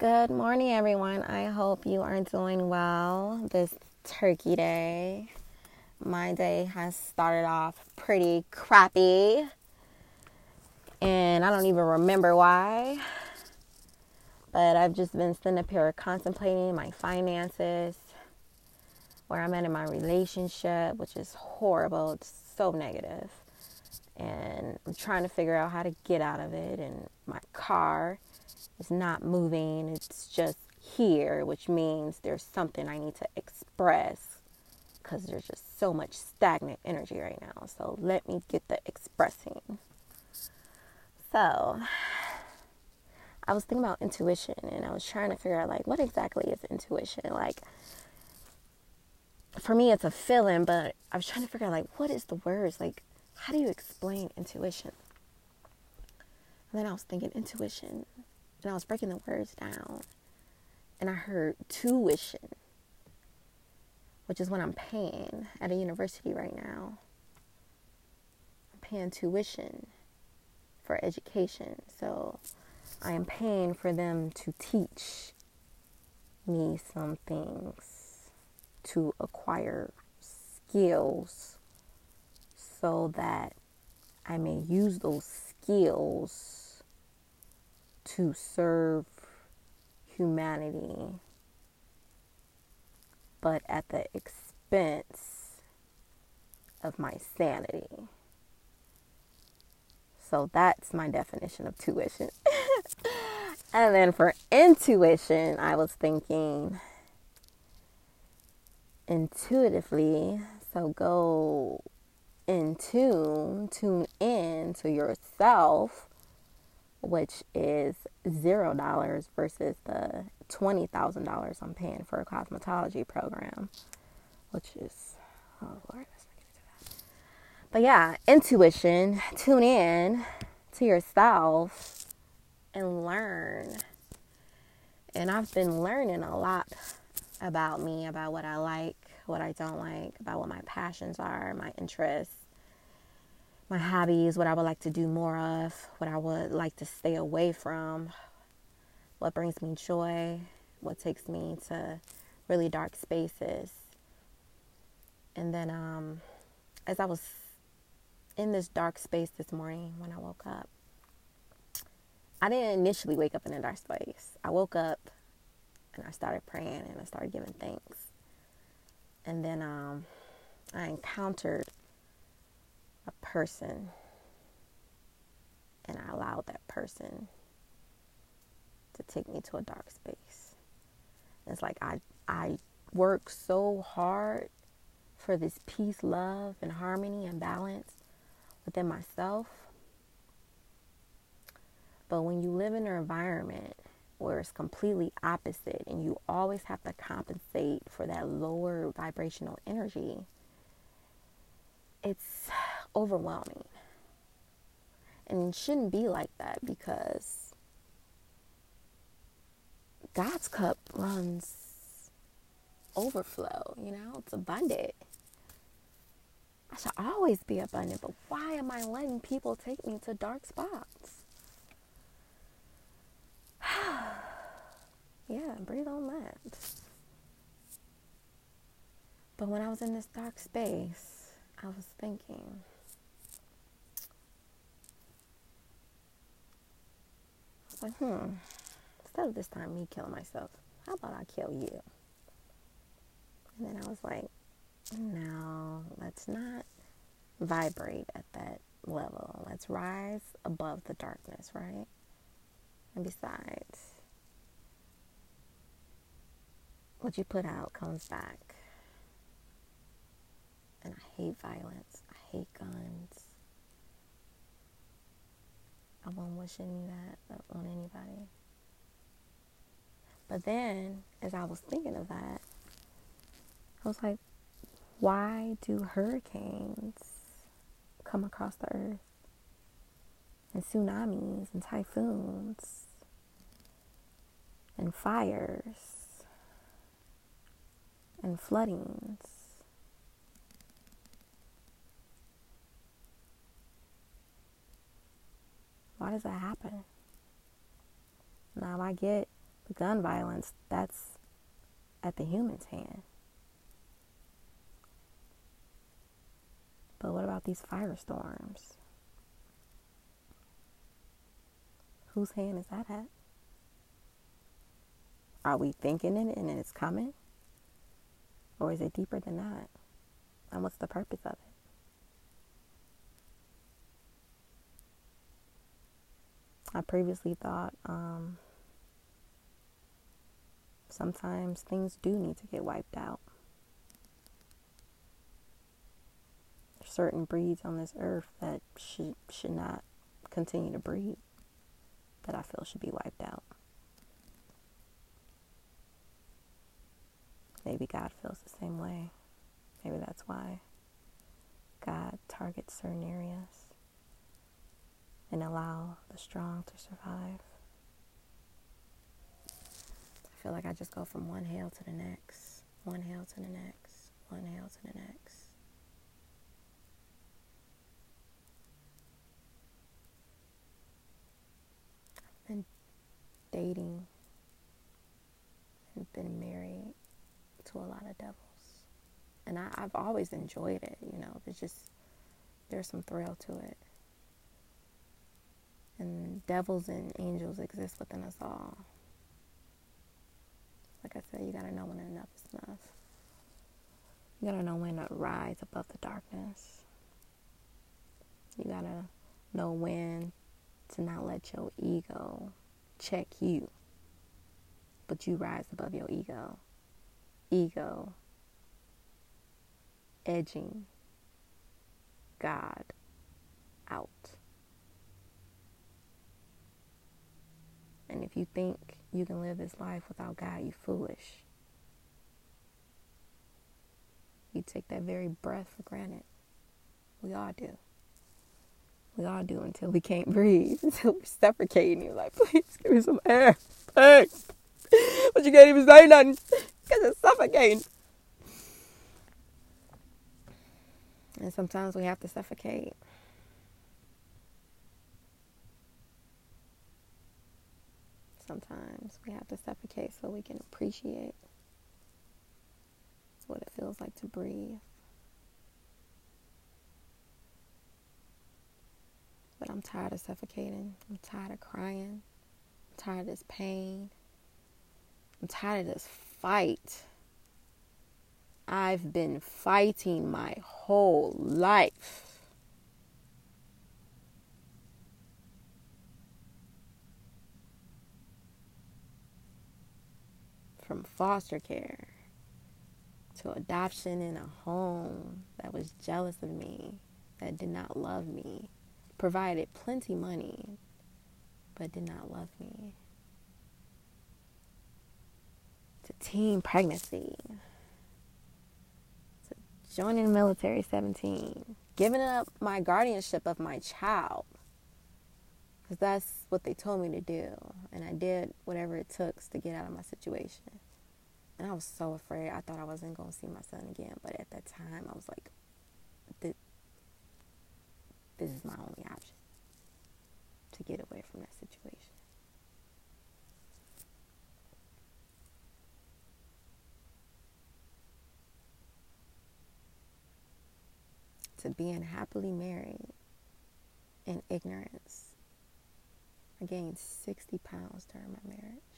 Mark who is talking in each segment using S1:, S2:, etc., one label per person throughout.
S1: Good morning, everyone. I hope you are doing well this turkey day. My day has started off pretty crappy, and I don't even remember why. But I've just been sitting up here contemplating my finances, where I'm at in my relationship, which is horrible. It's so negative. And I'm trying to figure out how to get out of it. And my car is not moving, it's just here, which means there's something I need to express because there's just so much stagnant energy right now. So let me get the expressing. So I was thinking about intuition and I was trying to figure out like what exactly is intuition? Like for me it's a feeling, but I was trying to figure out like what is the words? Like how do you explain intuition? And then I was thinking intuition and I was breaking the words down and I heard tuition, which is what I'm paying at a university right now. I'm paying tuition for education. So I am paying for them to teach me some things to acquire skills so that I may use those skills to serve humanity, but at the expense of my sanity. So that's my definition of tuition. and then for intuition, I was thinking intuitively. So go in tune, tune in to yourself which is zero dollars versus the twenty thousand dollars I'm paying for a cosmetology program, which is oh lord, let's not get into that. But yeah, intuition. Tune in to yourself and learn. And I've been learning a lot about me, about what I like, what I don't like, about what my passions are, my interests my hobbies, what I would like to do more of, what I would like to stay away from, what brings me joy, what takes me to really dark spaces. And then um, as I was in this dark space this morning when I woke up, I didn't initially wake up in a dark space. I woke up and I started praying and I started giving thanks. And then um, I encountered a person and I allowed that person to take me to a dark space. It's like I I work so hard for this peace, love, and harmony and balance within myself. But when you live in an environment where it's completely opposite and you always have to compensate for that lower vibrational energy, it's overwhelming. And it shouldn't be like that because God's cup runs overflow, you know, it's abundant. I should always be abundant, but why am I letting people take me to dark spots? yeah, breathe on that. But when I was in this dark space, I was thinking, like, hmm, instead of this time me killing myself, how about I kill you? And then I was like, no, let's not vibrate at that level. Let's rise above the darkness, right? And besides, what you put out comes back. And I hate violence. I hate guns. I won't wish any that on anybody. But then, as I was thinking of that, I was like, why do hurricanes come across the earth? And tsunamis and typhoons and fires and floodings Why does that happen? Now I get The gun violence, that's at the human's hand. But what about these firestorms? Whose hand is that at? Are we thinking it and it's coming? Or is it deeper than that? And what's the purpose of it? I previously thought um, sometimes things do need to get wiped out. certain breeds on this earth that should should not continue to breed that I feel should be wiped out. Maybe God feels the same way. Maybe that's why God targets certain areas and allow the strong to survive. I feel like I just go from one hell to the next, one hell to the next, one hell to the next. I've been dating and been married to a lot of devils. And I, I've always enjoyed it, you know, there's just, there's some thrill to it. And devils and angels exist within us all. Like I said, you gotta know when enough is enough. You gotta know when to rise above the darkness. You gotta know when to not let your ego check you, but you rise above your ego. Ego edging God out. And if you think you can live this life without God, you're foolish. You take that very breath for granted. We all do. We all do until we can't breathe, until we're suffocating. You're like, please give me some air. Thanks. But you can't even say nothing because it's suffocating. And sometimes we have to suffocate. Sometimes we have to suffocate so we can appreciate what it feels like to breathe. But I'm tired of suffocating. I'm tired of crying. I'm tired of this pain. I'm tired of this fight. I've been fighting my whole life. From foster care to adoption in a home that was jealous of me, that did not love me, provided plenty money, but did not love me. To teen pregnancy, to joining the military 17, giving up my guardianship of my child, because that's what they told me to do, and I did whatever it took to get out of my situation. And I was so afraid. I thought I wasn't going to see my son again. But at that time, I was like, this, this is my only option to get away from that situation. To being happily married in ignorance. I gained 60 pounds during my marriage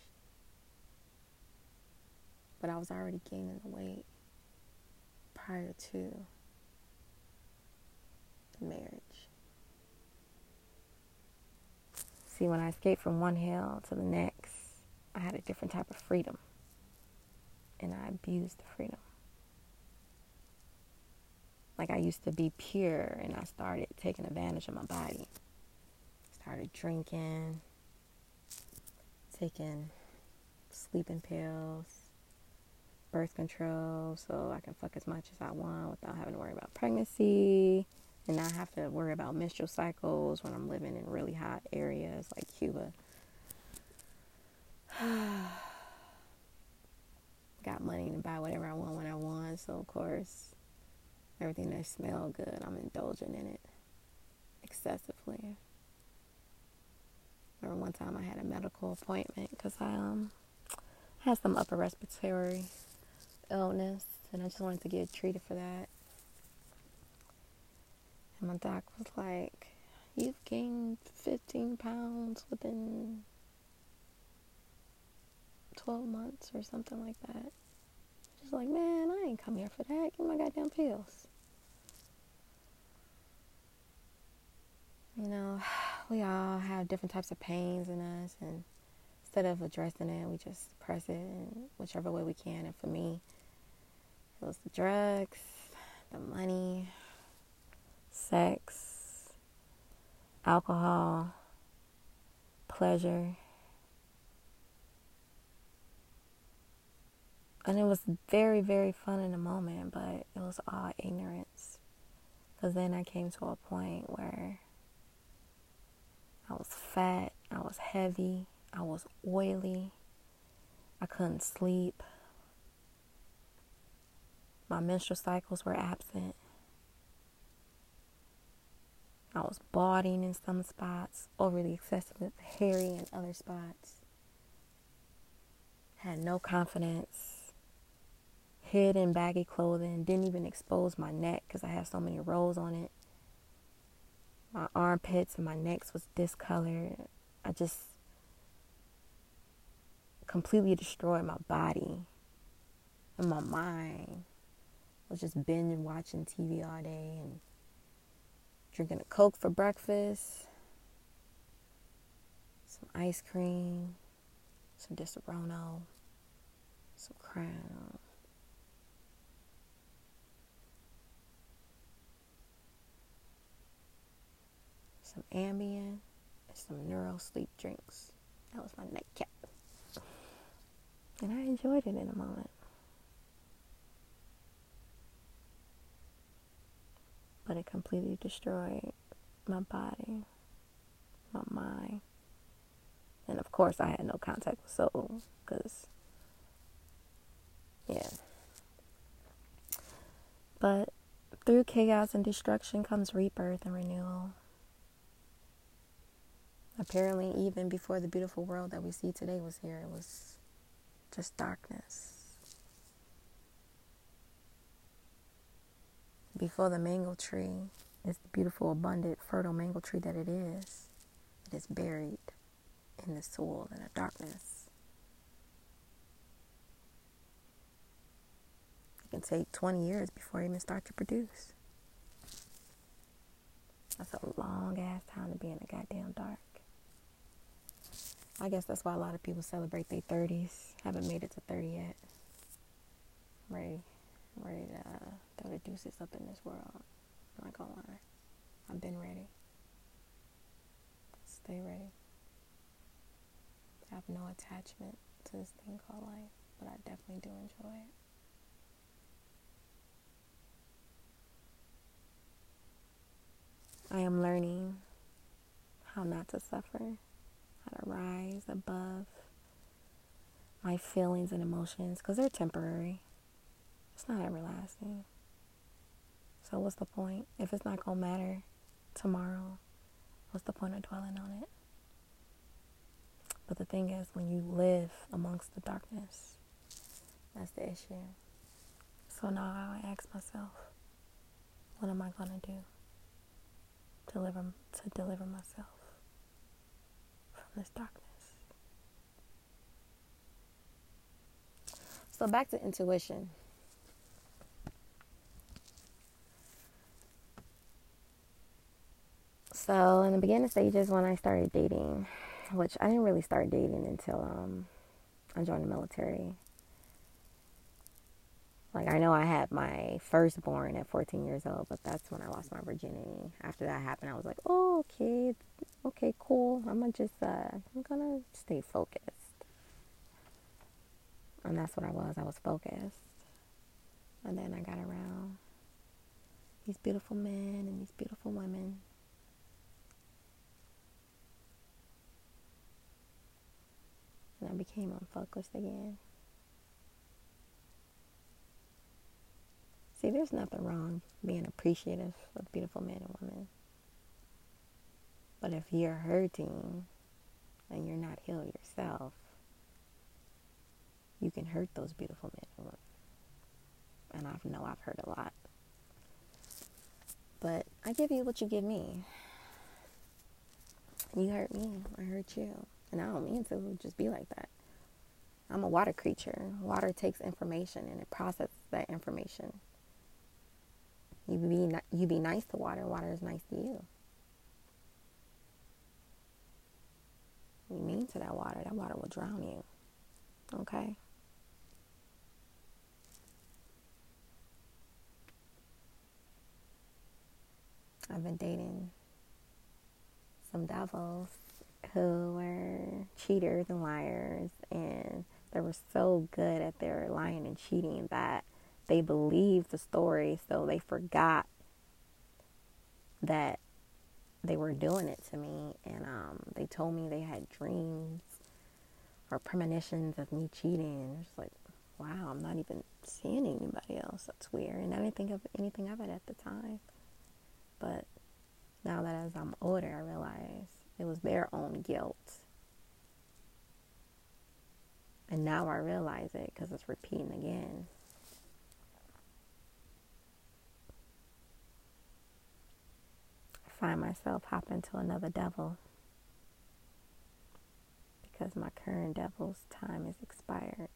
S1: but I was already gaining the weight prior to the marriage. See, when I escaped from one hell to the next, I had a different type of freedom. And I abused the freedom. Like I used to be pure and I started taking advantage of my body. Started drinking, taking sleeping pills, birth control so I can fuck as much as I want without having to worry about pregnancy and not have to worry about menstrual cycles when I'm living in really hot areas like Cuba. Got money to buy whatever I want when I want, so of course, everything that smells good, I'm indulging in it excessively. Remember one time I had a medical appointment because I um had some upper respiratory illness, and I just wanted to get treated for that. And my doc was like, You've gained 15 pounds within 12 months or something like that. Just like, man, I ain't come here for that. Give me my goddamn pills. You know, we all have different types of pains in us, and instead of addressing it, we just press it in whichever way we can. And for me, it was the drugs, the money, sex, alcohol, pleasure. And it was very, very fun in the moment, but it was all ignorance. Because then I came to a point where I was fat, I was heavy, I was oily, I couldn't sleep, my menstrual cycles were absent. I was balding in some spots, overly excessive hairy in other spots. Had no confidence. Hid in baggy clothing. Didn't even expose my neck because I had so many rolls on it. My armpits and my necks was discolored. I just completely destroyed my body and my mind was just binging watching TV all day and drinking a Coke for breakfast, some ice cream, some Disaronno, some Crown. Some Ambien and some Neuro sleep drinks. That was my nightcap. And I enjoyed it in a moment. But it completely destroyed my body, my mind. And of course, I had no contact with soul because, yeah. But through chaos and destruction comes rebirth and renewal. Apparently, even before the beautiful world that we see today was here, it was just darkness. Before the mango tree is the beautiful, abundant, fertile mango tree that it is, it is buried in the soil in the darkness. It can take 20 years before it even start to produce. That's a long ass time to be in the goddamn dark. I guess that's why a lot of people celebrate their 30s. Haven't made it to 30 yet. I'm. Ready to uh, throw the deuces up in this world. I'm not gonna lie. I've been ready. Stay ready. I have no attachment to this thing called life, but I definitely do enjoy it. I am learning how not to suffer, how to rise above my feelings and emotions because they're temporary. It's not everlasting. So what's the point? If it's not going to matter tomorrow, what's the point of dwelling on it? But the thing is, when you live amongst the darkness, that's the issue. So now I ask myself, what am I going to do? Deliver, to deliver myself from this darkness. So back to intuition. So in the beginning stages, when I started dating, which I didn't really start dating until um, I joined the military. Like I know I had my firstborn at 14 years old, but that's when I lost my virginity. After that happened, I was like, "Oh, okay, okay, cool. I'm gonna just, uh, I'm gonna stay focused." And that's what I was. I was focused. And then I got around these beautiful men and these beautiful women and I became unfocused again. See, there's nothing wrong being appreciative of beautiful men and women. But if you're hurting and you're not healed yourself, you can hurt those beautiful men and women. And I know I've hurt a lot. But I give you what you give me. You hurt me, I hurt you. And I don't mean to just be like that. I'm a water creature. Water takes information and it processes that information. You be you be nice to water. Water is nice to you. You mean to that water. That water will drown you. Okay. I've been dating some devils who were cheaters and liars, and they were so good at their lying and cheating that they believed the story, so they forgot that they were doing it to me. And um, they told me they had dreams or premonitions of me cheating. It's like, wow, I'm not even seeing anybody else. That's weird. And I didn't think of anything of it at the time. But now that as I'm older, I realize it was their own guilt. And now I realize it because it's repeating again. I find myself hopping to another devil because my current devil's time is expired.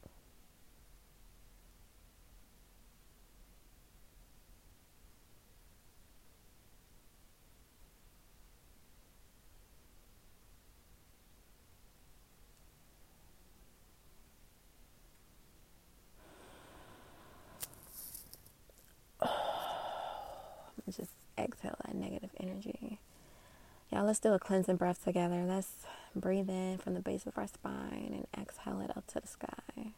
S1: just exhale that negative energy. Yeah, let's do a cleansing breath together. Let's breathe in from the base of our spine and exhale it up to the sky.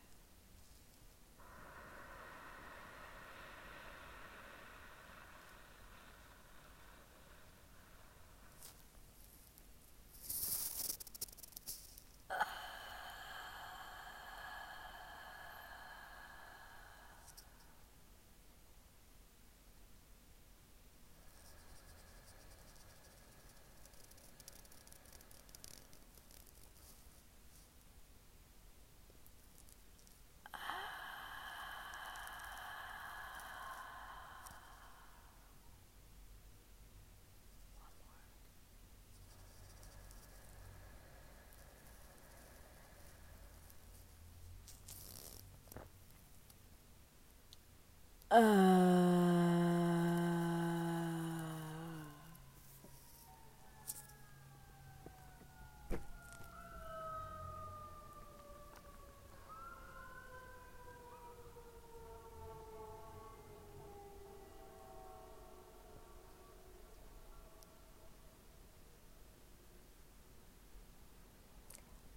S1: Uh,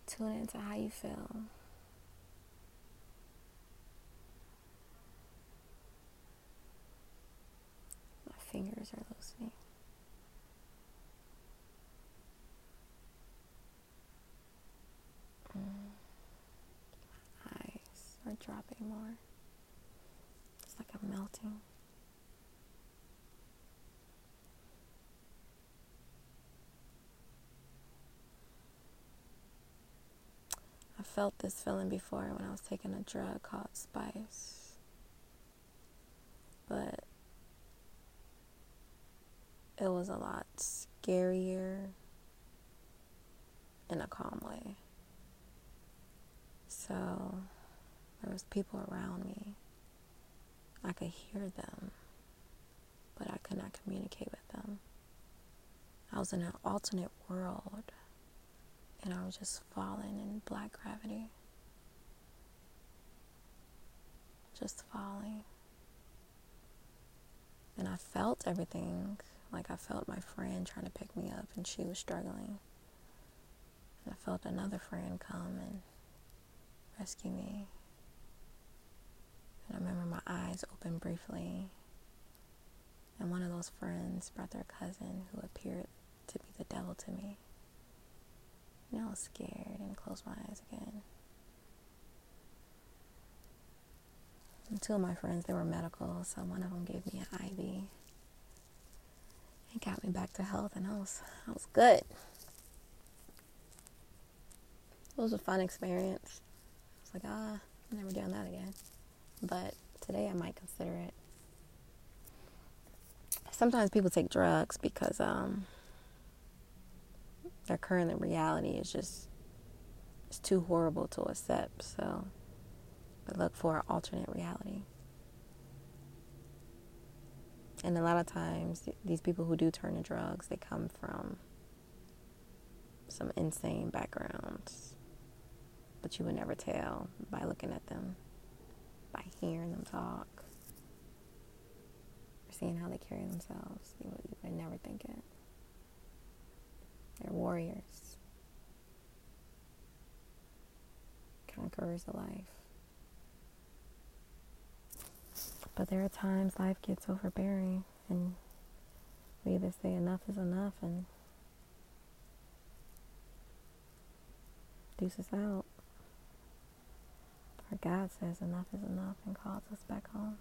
S1: tune into how you feel. Fingers are loosening. Mm. My eyes are dropping more. It's like I'm melting. I felt this feeling before when I was taking a drug called Spice. But it was a lot scarier in a calm way. So there was people around me. I could hear them, but I could not communicate with them. I was in an alternate world and I was just falling in black gravity. Just falling. And I felt everything like I felt my friend trying to pick me up and she was struggling. And I felt another friend come and rescue me. And I remember my eyes opened briefly. And one of those friends brought their cousin who appeared to be the devil to me. And I was scared and closed my eyes again. And two of my friends, they were medical, so one of them gave me an IV it got me back to health and I was I was good. It was a fun experience. I was like, ah, I'm never doing that again. But today I might consider it. Sometimes people take drugs because um, their current reality is just it's too horrible to accept. So, but look for an alternate reality. And a lot of times, these people who do turn to drugs, they come from some insane backgrounds. But you would never tell by looking at them, by hearing them talk, or seeing how they carry themselves. You would, you would never think it. They're warriors, conquerors of life. But there are times life gets overbearing, and we either say enough is enough and deuces out. Or God says enough is enough and calls us back home.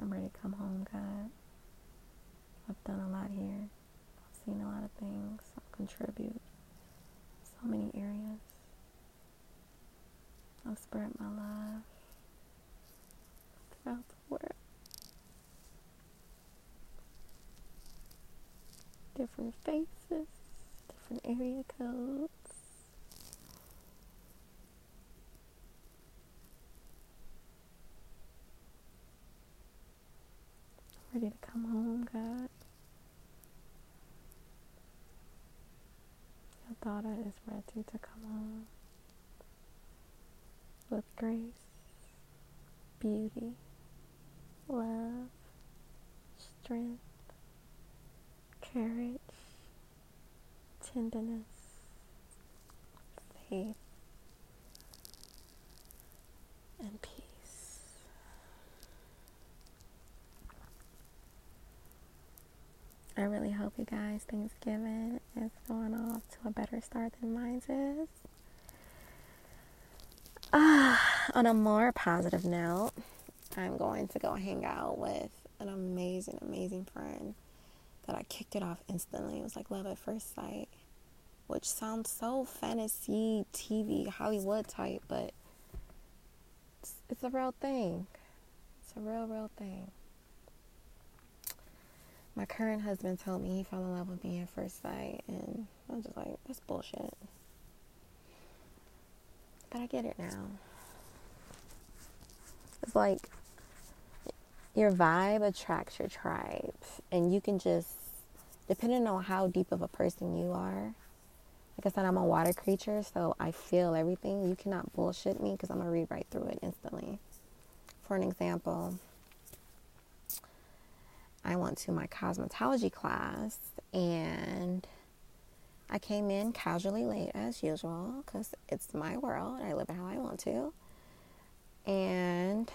S1: I'm ready to come home, God. I've done a lot here. I've seen a lot of things. I've contributed so many areas. I've spread my love throughout the world. Different faces, different area codes. Ready to come home, God. Your daughter is ready to come home with grace, beauty, love, strength, courage, tenderness, faith, and peace. I really hope you guys Thanksgiving is going off to a better start than mine is. On a more positive note, I'm going to go hang out with an amazing, amazing friend that I kicked it off instantly. It was like love at first sight, which sounds so fantasy, TV, Hollywood type, but it's, it's a real thing. It's a real, real thing. My current husband told me he fell in love with me at first sight, and I was just like, that's bullshit. But I get it now. It's like your vibe attracts your tribe, and you can just, depending on how deep of a person you are. Like I said, I'm a water creature, so I feel everything. You cannot bullshit me because I'm gonna read right through it instantly. For an example, I went to my cosmetology class and I came in casually late as usual because it's my world. I live how I want to. And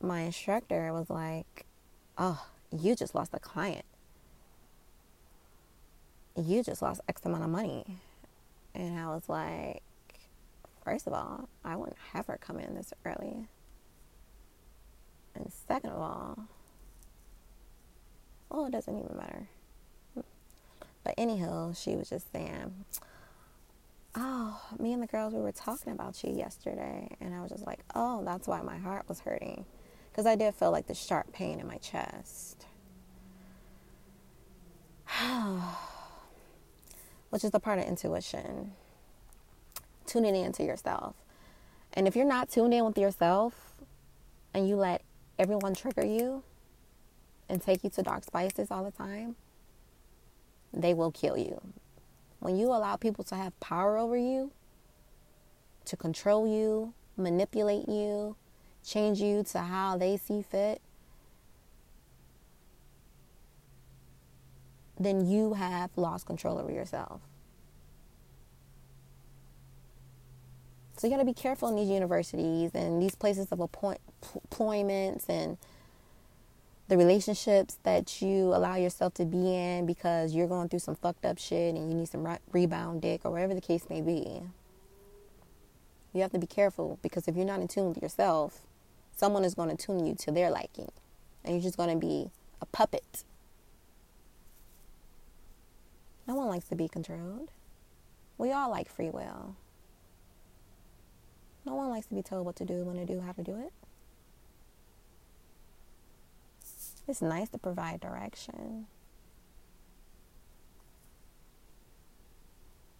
S1: my instructor was like, Oh, you just lost a client. You just lost X amount of money. And I was like, First of all, I wouldn't have her come in this early. And second of all, well, it doesn't even matter. But anyhow, she was just saying, Oh, me and the girls, we were talking about you yesterday. And I was just like, Oh, that's why my heart was hurting. Because I did feel like the sharp pain in my chest. Which is the part of intuition. Tuning into yourself. And if you're not tuned in with yourself and you let everyone trigger you and take you to dark spaces all the time, they will kill you. When you allow people to have power over you, to control you, manipulate you, change you to how they see fit, then you have lost control over yourself. So you got to be careful in these universities and these places of appoint- and the relationships that you allow yourself to be in because you're going through some fucked up shit and you need some rebound dick or whatever the case may be. You have to be careful because if you're not in tune with yourself, someone is going to tune you to their liking and you're just going to be a puppet. No one likes to be controlled. We all like free will. No one likes to be told what to do, when to do, how to do it. It's nice to provide direction.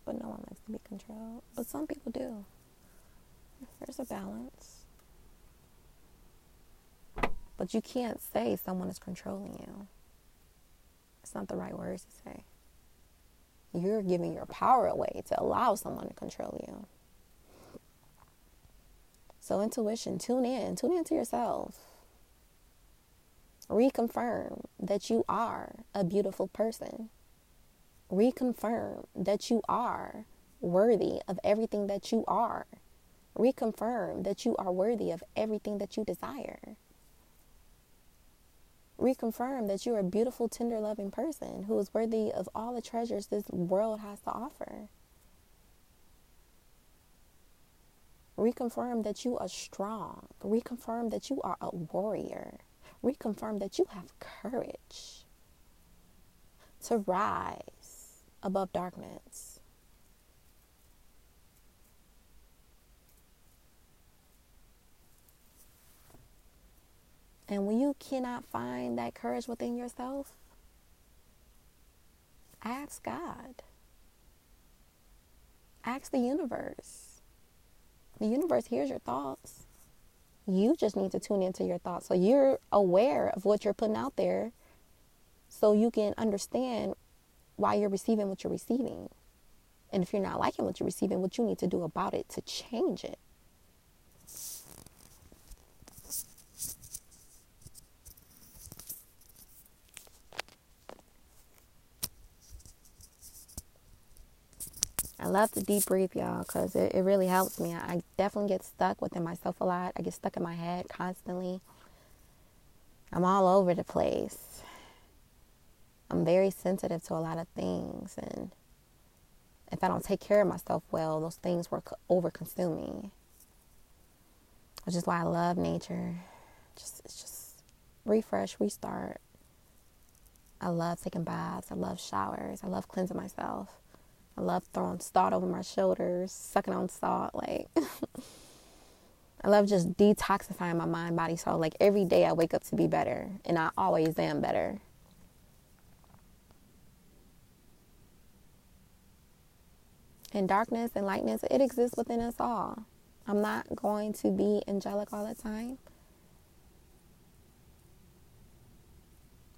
S1: But no one likes to be controlled. But some people do. There's a balance. But you can't say someone is controlling you. It's not the right words to say. You're giving your power away to allow someone to control you. So, intuition, tune in, tune into yourself. Reconfirm that you are a beautiful person. Reconfirm that you are worthy of everything that you are. Reconfirm that you are worthy of everything that you desire. Reconfirm that you're a beautiful, tender, loving person who is worthy of all the treasures this world has to offer. Reconfirm that you are strong. Reconfirm that you are a warrior. Reconfirm that you have courage to rise above darkness. And when you cannot find that courage within yourself, ask God. Ask the universe. The universe hears your thoughts. You just need to tune into your thoughts. So you're aware of what you're putting out there so you can understand why you're receiving what you're receiving. And if you're not liking what you're receiving, what you need to do about it to change it. I love to deep breathe, y'all, because it, it really helps me. I definitely get stuck within myself a lot. I get stuck in my head constantly. I'm all over the place. I'm very sensitive to a lot of things. And if I don't take care of myself well, those things will over consume me. Which is why I love nature. Just it's just refresh, restart. I love taking baths. I love showers. I love cleansing myself. I love throwing salt over my shoulders, sucking on salt. Like, I love just detoxifying my mind, body, soul. Like, every day I wake up to be better, and I always am better. And darkness and lightness, it exists within us all. I'm not going to be angelic all the time.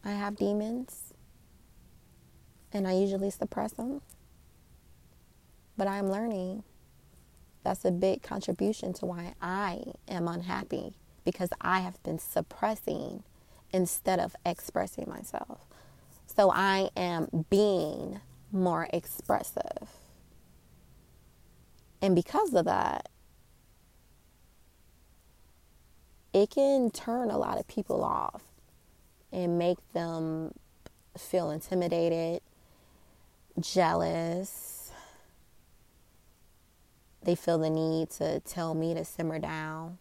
S1: I have demons, and I usually suppress them. But I'm learning that's a big contribution to why I am unhappy because I have been suppressing instead of expressing myself. So I am being more expressive. And because of that, it can turn a lot of people off and make them feel intimidated, jealous, they feel the need to tell me to simmer down.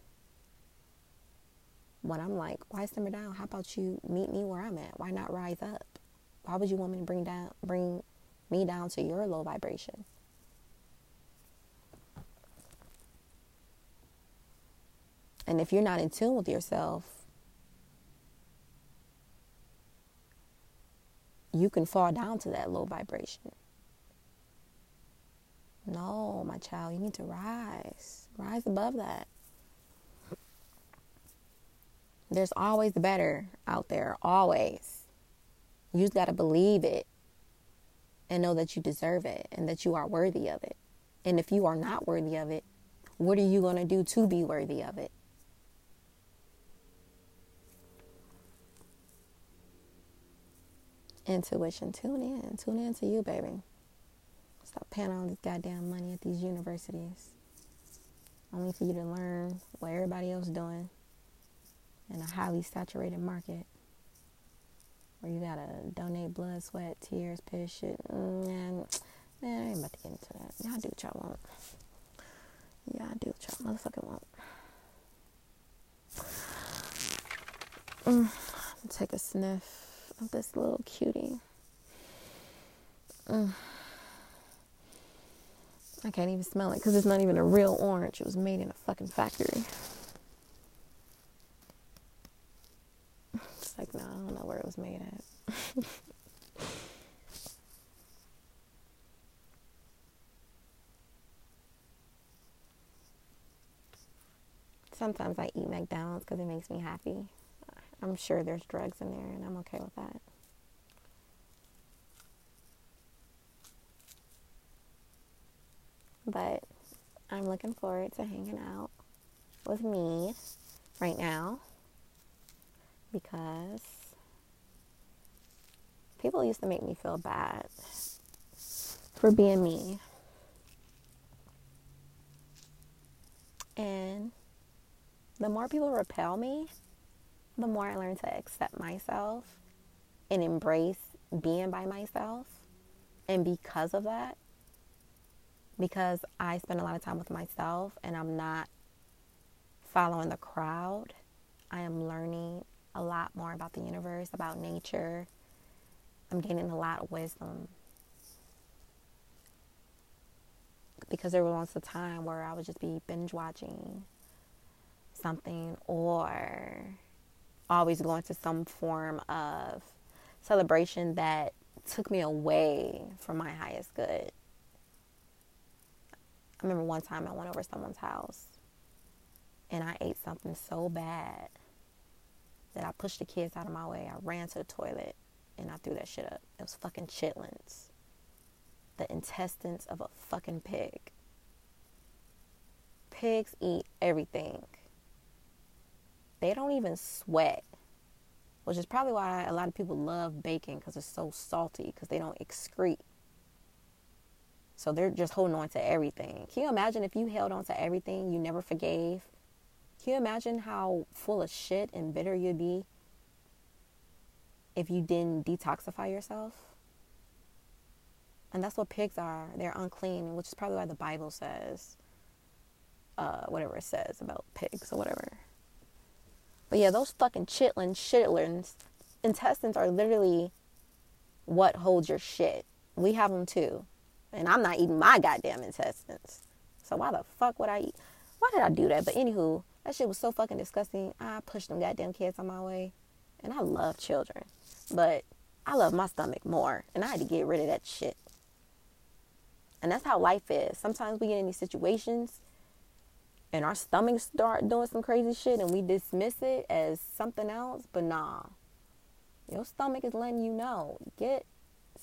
S1: When I'm like, why simmer down? How about you meet me where I'm at? Why not rise up? Why would you want me to bring down bring me down to your low vibration? And if you're not in tune with yourself, you can fall down to that low vibration. No, my child, you need to rise. Rise above that. There's always better out there, always. You just got to believe it and know that you deserve it and that you are worthy of it. And if you are not worthy of it, what are you going to do to be worthy of it? Intuition, tune in. Tune in to you, baby. Stop paying all this goddamn money at these universities. Only for you to learn what everybody else doing in a highly saturated market. Where you gotta donate blood, sweat, tears, piss, shit. Mm, man, man, I ain't about to get into that. Y'all do what y'all want. Y'all do what y'all motherfucking want. Mm, take a sniff of this little cutie. Mm. I can't even smell it because it's not even a real orange. It was made in a fucking factory. It's like, no, I don't know where it was made at. Sometimes I eat McDonald's because it makes me happy. I'm sure there's drugs in there, and I'm okay with that. But I'm looking forward to hanging out with me right now because people used to make me feel bad for being me. And the more people repel me, the more I learn to accept myself and embrace being by myself. And because of that, because I spend a lot of time with myself and I'm not following the crowd, I am learning a lot more about the universe, about nature. I'm gaining a lot of wisdom. Because there was once a time where I would just be binge watching something or always going to some form of celebration that took me away from my highest good. I remember one time I went over someone's house and I ate something so bad that I pushed the kids out of my way. I ran to the toilet and I threw that shit up. It was fucking chitlins. The intestines of a fucking pig. Pigs eat everything they don't even sweat, which is probably why a lot of people love bacon because it's so salty because they don't excrete. So they're just holding on to everything. Can you imagine if you held on to everything you never forgave? Can you imagine how full of shit and bitter you'd be if you didn't detoxify yourself? And that's what pigs are. They're unclean, which is probably why the Bible says uh, whatever it says about pigs or whatever. But yeah, those fucking chitlins, shitlins, intestines are literally what holds your shit. We have them too. And I'm not eating my goddamn intestines. So why the fuck would I eat? Why did I do that? But anywho, that shit was so fucking disgusting. I pushed them goddamn kids on my way. And I love children. But I love my stomach more. And I had to get rid of that shit. And that's how life is. Sometimes we get in these situations and our stomachs start doing some crazy shit and we dismiss it as something else, but nah. Your stomach is letting you know, get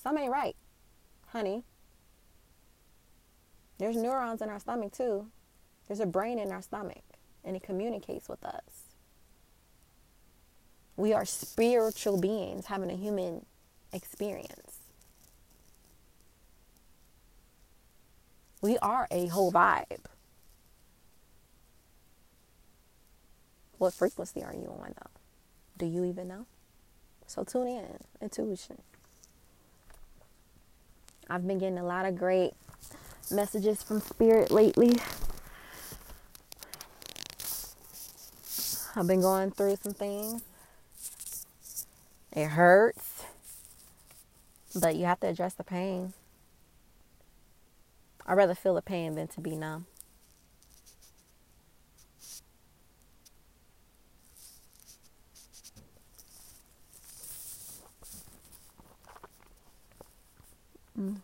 S1: something ain't right, honey. There's neurons in our stomach too. There's a brain in our stomach and it communicates with us. We are spiritual beings having a human experience. We are a whole vibe. What frequency are you on though? Do you even know? So tune in. Intuition. I've been getting a lot of great messages from spirit lately. I've been going through some things. It hurts. But you have to address the pain. I'd rather feel the pain than to be numb. Mm.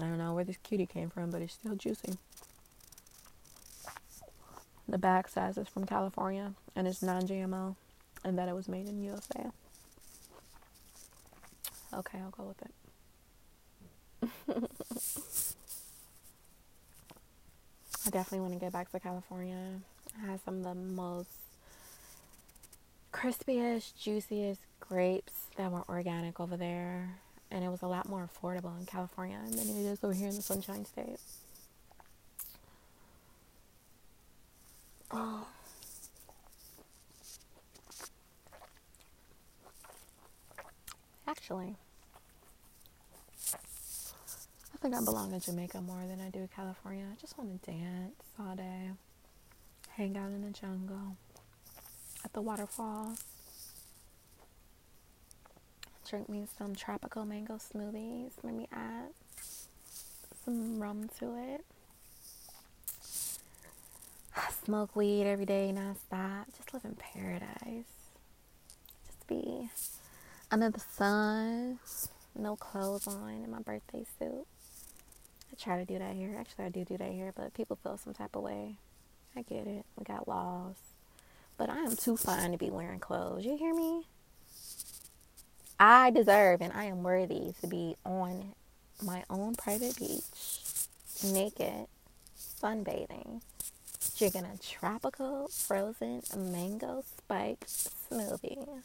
S1: I don't know where this cutie came from, but it's still juicy. The bag says it's from California and it's non GMO and that it was made in USA. Okay, I'll go with it. I definitely want to get back to California. It has some of the most crispiest, juiciest grapes that were organic over there. And it was a lot more affordable in California than it is over here in the Sunshine State. Oh. Actually, I think I belong in Jamaica more than I do California. I just want to dance all day, hang out in the jungle, at the waterfalls drink me some tropical mango smoothies. Maybe add some rum to it. I smoke weed every day, nonstop. Just live in paradise. Just be under the sun, no clothes on, in my birthday suit. I try to do that here. Actually, I do do that here, but people feel some type of way. I get it. We got laws. But I am too fine to be wearing clothes. You hear me? I deserve and I am worthy to be on my own private beach, naked, sunbathing, drinking a tropical frozen mango spiked smoothie,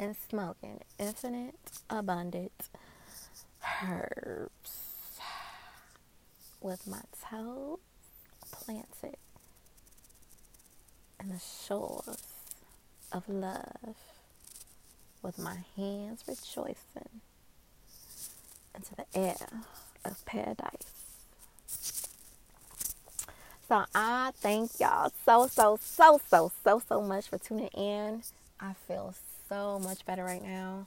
S1: and smoking infinite abundant herbs with my toes planted in the shores of love with my hands rejoicing into the air of paradise. So I thank y'all so, so, so, so, so, so much for tuning in. I feel so much better right now.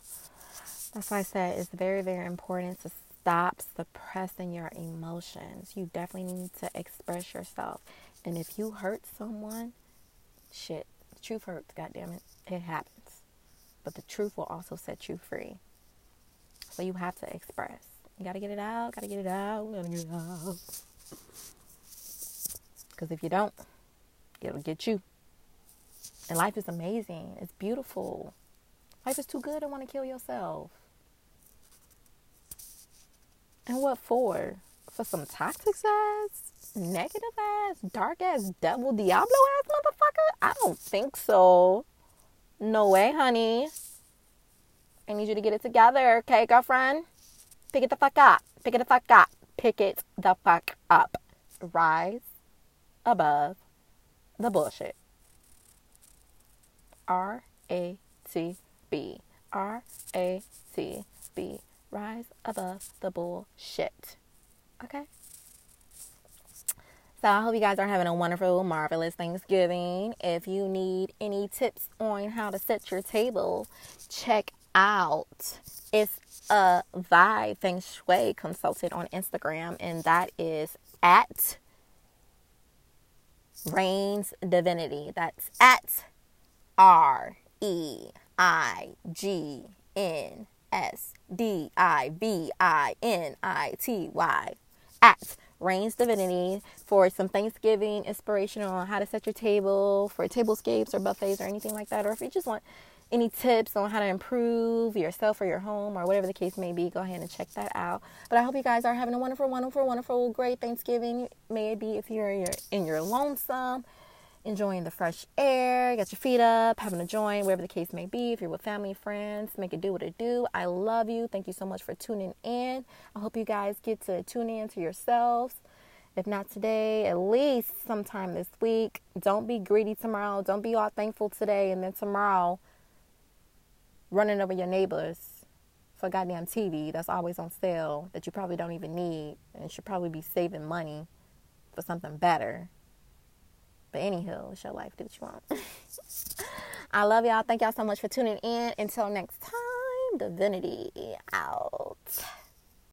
S1: That's why I said it's very, very important to stop suppressing your emotions. You definitely need to express yourself. And if you hurt someone, shit, truth hurts, goddamn it. It happens but the truth will also set you free. So you have to express. You gotta get it out, gotta get it out, gotta get it out. Because if you don't, it'll get you. And life is amazing, it's beautiful. Life is too good to want to kill yourself. And what for? For some toxic ass, negative ass, dark ass, devil, Diablo ass motherfucker? I don't think so. No way, honey. I need you to get it together, okay, girlfriend? Pick it the fuck up. Pick it the fuck up. Pick it the fuck up. Rise above the bullshit. R A T B. R A T B. Rise above the bullshit. Okay? So I hope you guys are having a wonderful, marvelous Thanksgiving. If you need any tips on how to set your table, check out it's a vibe feng shui consultant on Instagram, and that is at Reigns Divinity. That's at R E I G N S D I V I N I T Y. At Reigns Divinity for some Thanksgiving inspiration on how to set your table for tablescapes or buffets or anything like that. Or if you just want any tips on how to improve yourself or your home or whatever the case may be, go ahead and check that out. But I hope you guys are having a wonderful, wonderful, wonderful, great Thanksgiving. Maybe if you're in your lonesome enjoying the fresh air, got your feet up, having a joint, wherever the case may be. If you're with family, friends, make it do what it do. I love you. Thank you so much for tuning in. I hope you guys get to tune in to yourselves. If not today, at least sometime this week. Don't be greedy tomorrow. Don't be all thankful today and then tomorrow running over your neighbors for goddamn TV that's always on sale that you probably don't even need and should probably be saving money for something better. But anywho, it's your life. Do what you want. I love y'all. Thank y'all so much for tuning in. Until next time, Divinity out.